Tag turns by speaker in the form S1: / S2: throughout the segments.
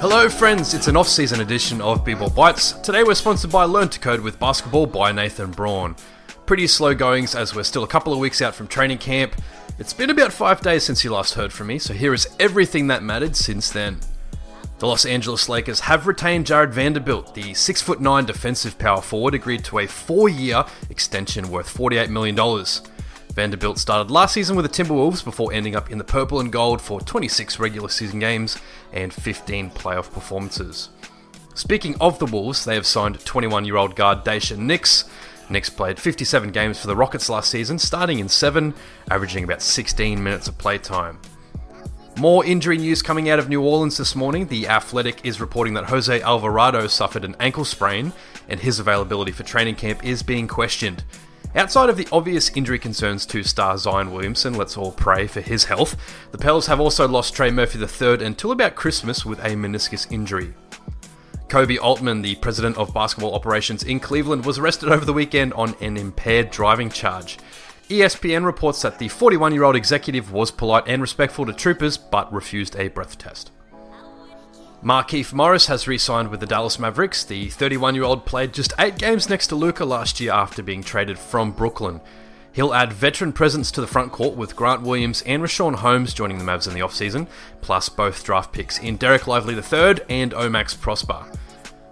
S1: Hello, friends. It's an off season edition of B-Ball Bites. Today we're sponsored by Learn to Code with Basketball by Nathan Braun. Pretty slow goings as we're still a couple of weeks out from training camp. It's been about five days since you last heard from me, so here is everything that mattered since then. The Los Angeles Lakers have retained Jarred Vanderbilt. The 6'9 defensive power forward agreed to a four year extension worth $48 million. Vanderbilt started last season with the Timberwolves before ending up in the purple and gold for 26 regular season games and 15 playoff performances. Speaking of the Wolves, they have signed 21 year old guard Daishen Nix. Nix played 57 games for the Rockets last season, starting in 7, averaging about 16 minutes of playtime. More injury news coming out of New Orleans this morning. The Athletic is reporting that Jose Alvarado suffered an ankle sprain, and his availability for training camp is being questioned. Outside of the obvious injury concerns to star Zion Williamson, let's all pray for his health, the Pels have also lost Trey Murphy III until about Christmas with a meniscus injury. Koby Altman, the president of basketball operations in Cleveland, was arrested over the weekend on an impaired driving charge. ESPN reports that the 41 year old executive was polite and respectful to troopers but refused a breath test. Markieff Morris has re signed with the Dallas Mavericks. The 31 year old played just eight games next to Luka last year after being traded from Brooklyn. He'll add veteran presence to the front court with Grant Williams and Richaun Holmes joining the Mavs in the offseason, plus both draft picks in Dereck Lively III and Omax Prosper.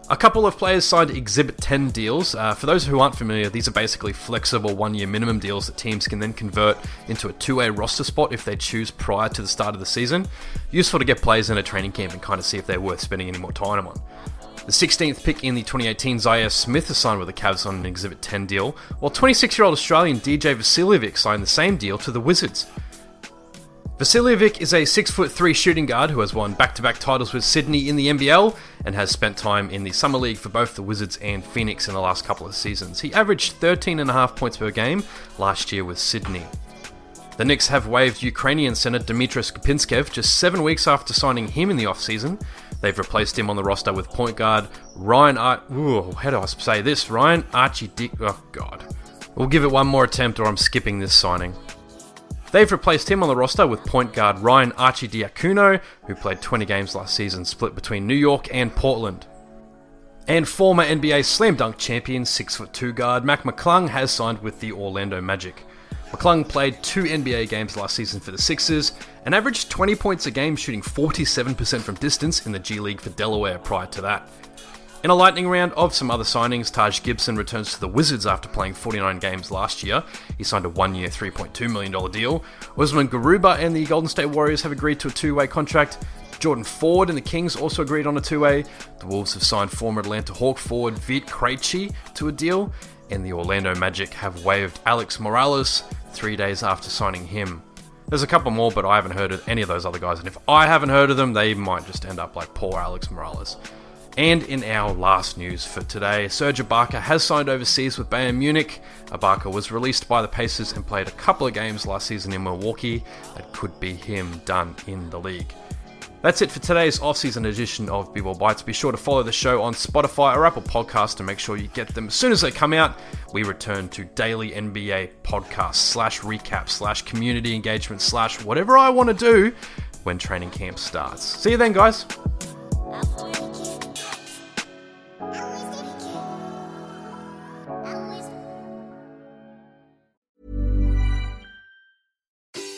S1: A couple of players signed Exhibit 10 deals. Uh, for those who aren't familiar, these are basically flexible one year minimum deals that teams can then convert into a two way roster spot if they choose prior to the start of the season. Useful to get players in a training camp and kind of see if they're worth spending any more time on. The 16th pick in the 2018 Zhaire Smith is signed with the Cavs on an Exhibit 10 deal, while 26 year old Australian DJ Vasiljevic signed the same deal to the Wizards. Vasiljevic is a 6'3 shooting guard who has won back to back titles with Sydney in the NBL and has spent time in the Summer League for both the Wizards and Phoenix in the last couple of seasons. He averaged 13.5 points per game last year with Sydney. The Knicks have waived Ukrainian center Dmytro Skapintsev just seven weeks after signing him in the offseason. They've replaced him on the roster with point guard Ryan Ar- Ooh, how do I say this? Ryan Archie Dick. Oh, God. We'll give it one more attempt or I'm skipping this signing. They've replaced him on the roster with point guard Ryan Archie Arcidiacono, who played 20 games last season, split between New York and Portland. And former NBA slam dunk champion 6'2 guard Mac McClung has signed with the Orlando Magic. McClung played two NBA games last season for the Sixers and averaged 20 points a game, shooting 47% from distance in the G League for Delaware prior to that. In a lightning round of some other signings, Taj Gibson returns to the Wizards after playing 49 games last year. He signed a one year, $3.2 million deal. Usman Garuba and the Golden State Warriors have agreed to a two way contract. Jordan Ford and the Kings also agreed on a two way. The Wolves have signed former Atlanta Hawk forward Vit Krejci to a deal. And the Orlando Magic have waived Alex Morales three days after signing him. There's a couple more, but I haven't heard of any of those other guys. And if I haven't heard of them, they might just end up like poor Alex Morales. And in our last news for today, Serge Ibaka has signed overseas with Bayern Munich. Ibaka was released by the Pacers and played a couple of games last season in Milwaukee. That could be him done in the league. That's it for today's off-season edition of B-Ball Bites. Be sure to follow the show on Spotify or Apple Podcasts to make sure you get them as soon as they come out. We return to daily NBA podcast slash recap slash community engagement slash whatever I want to do when training camp starts. See you then, guys.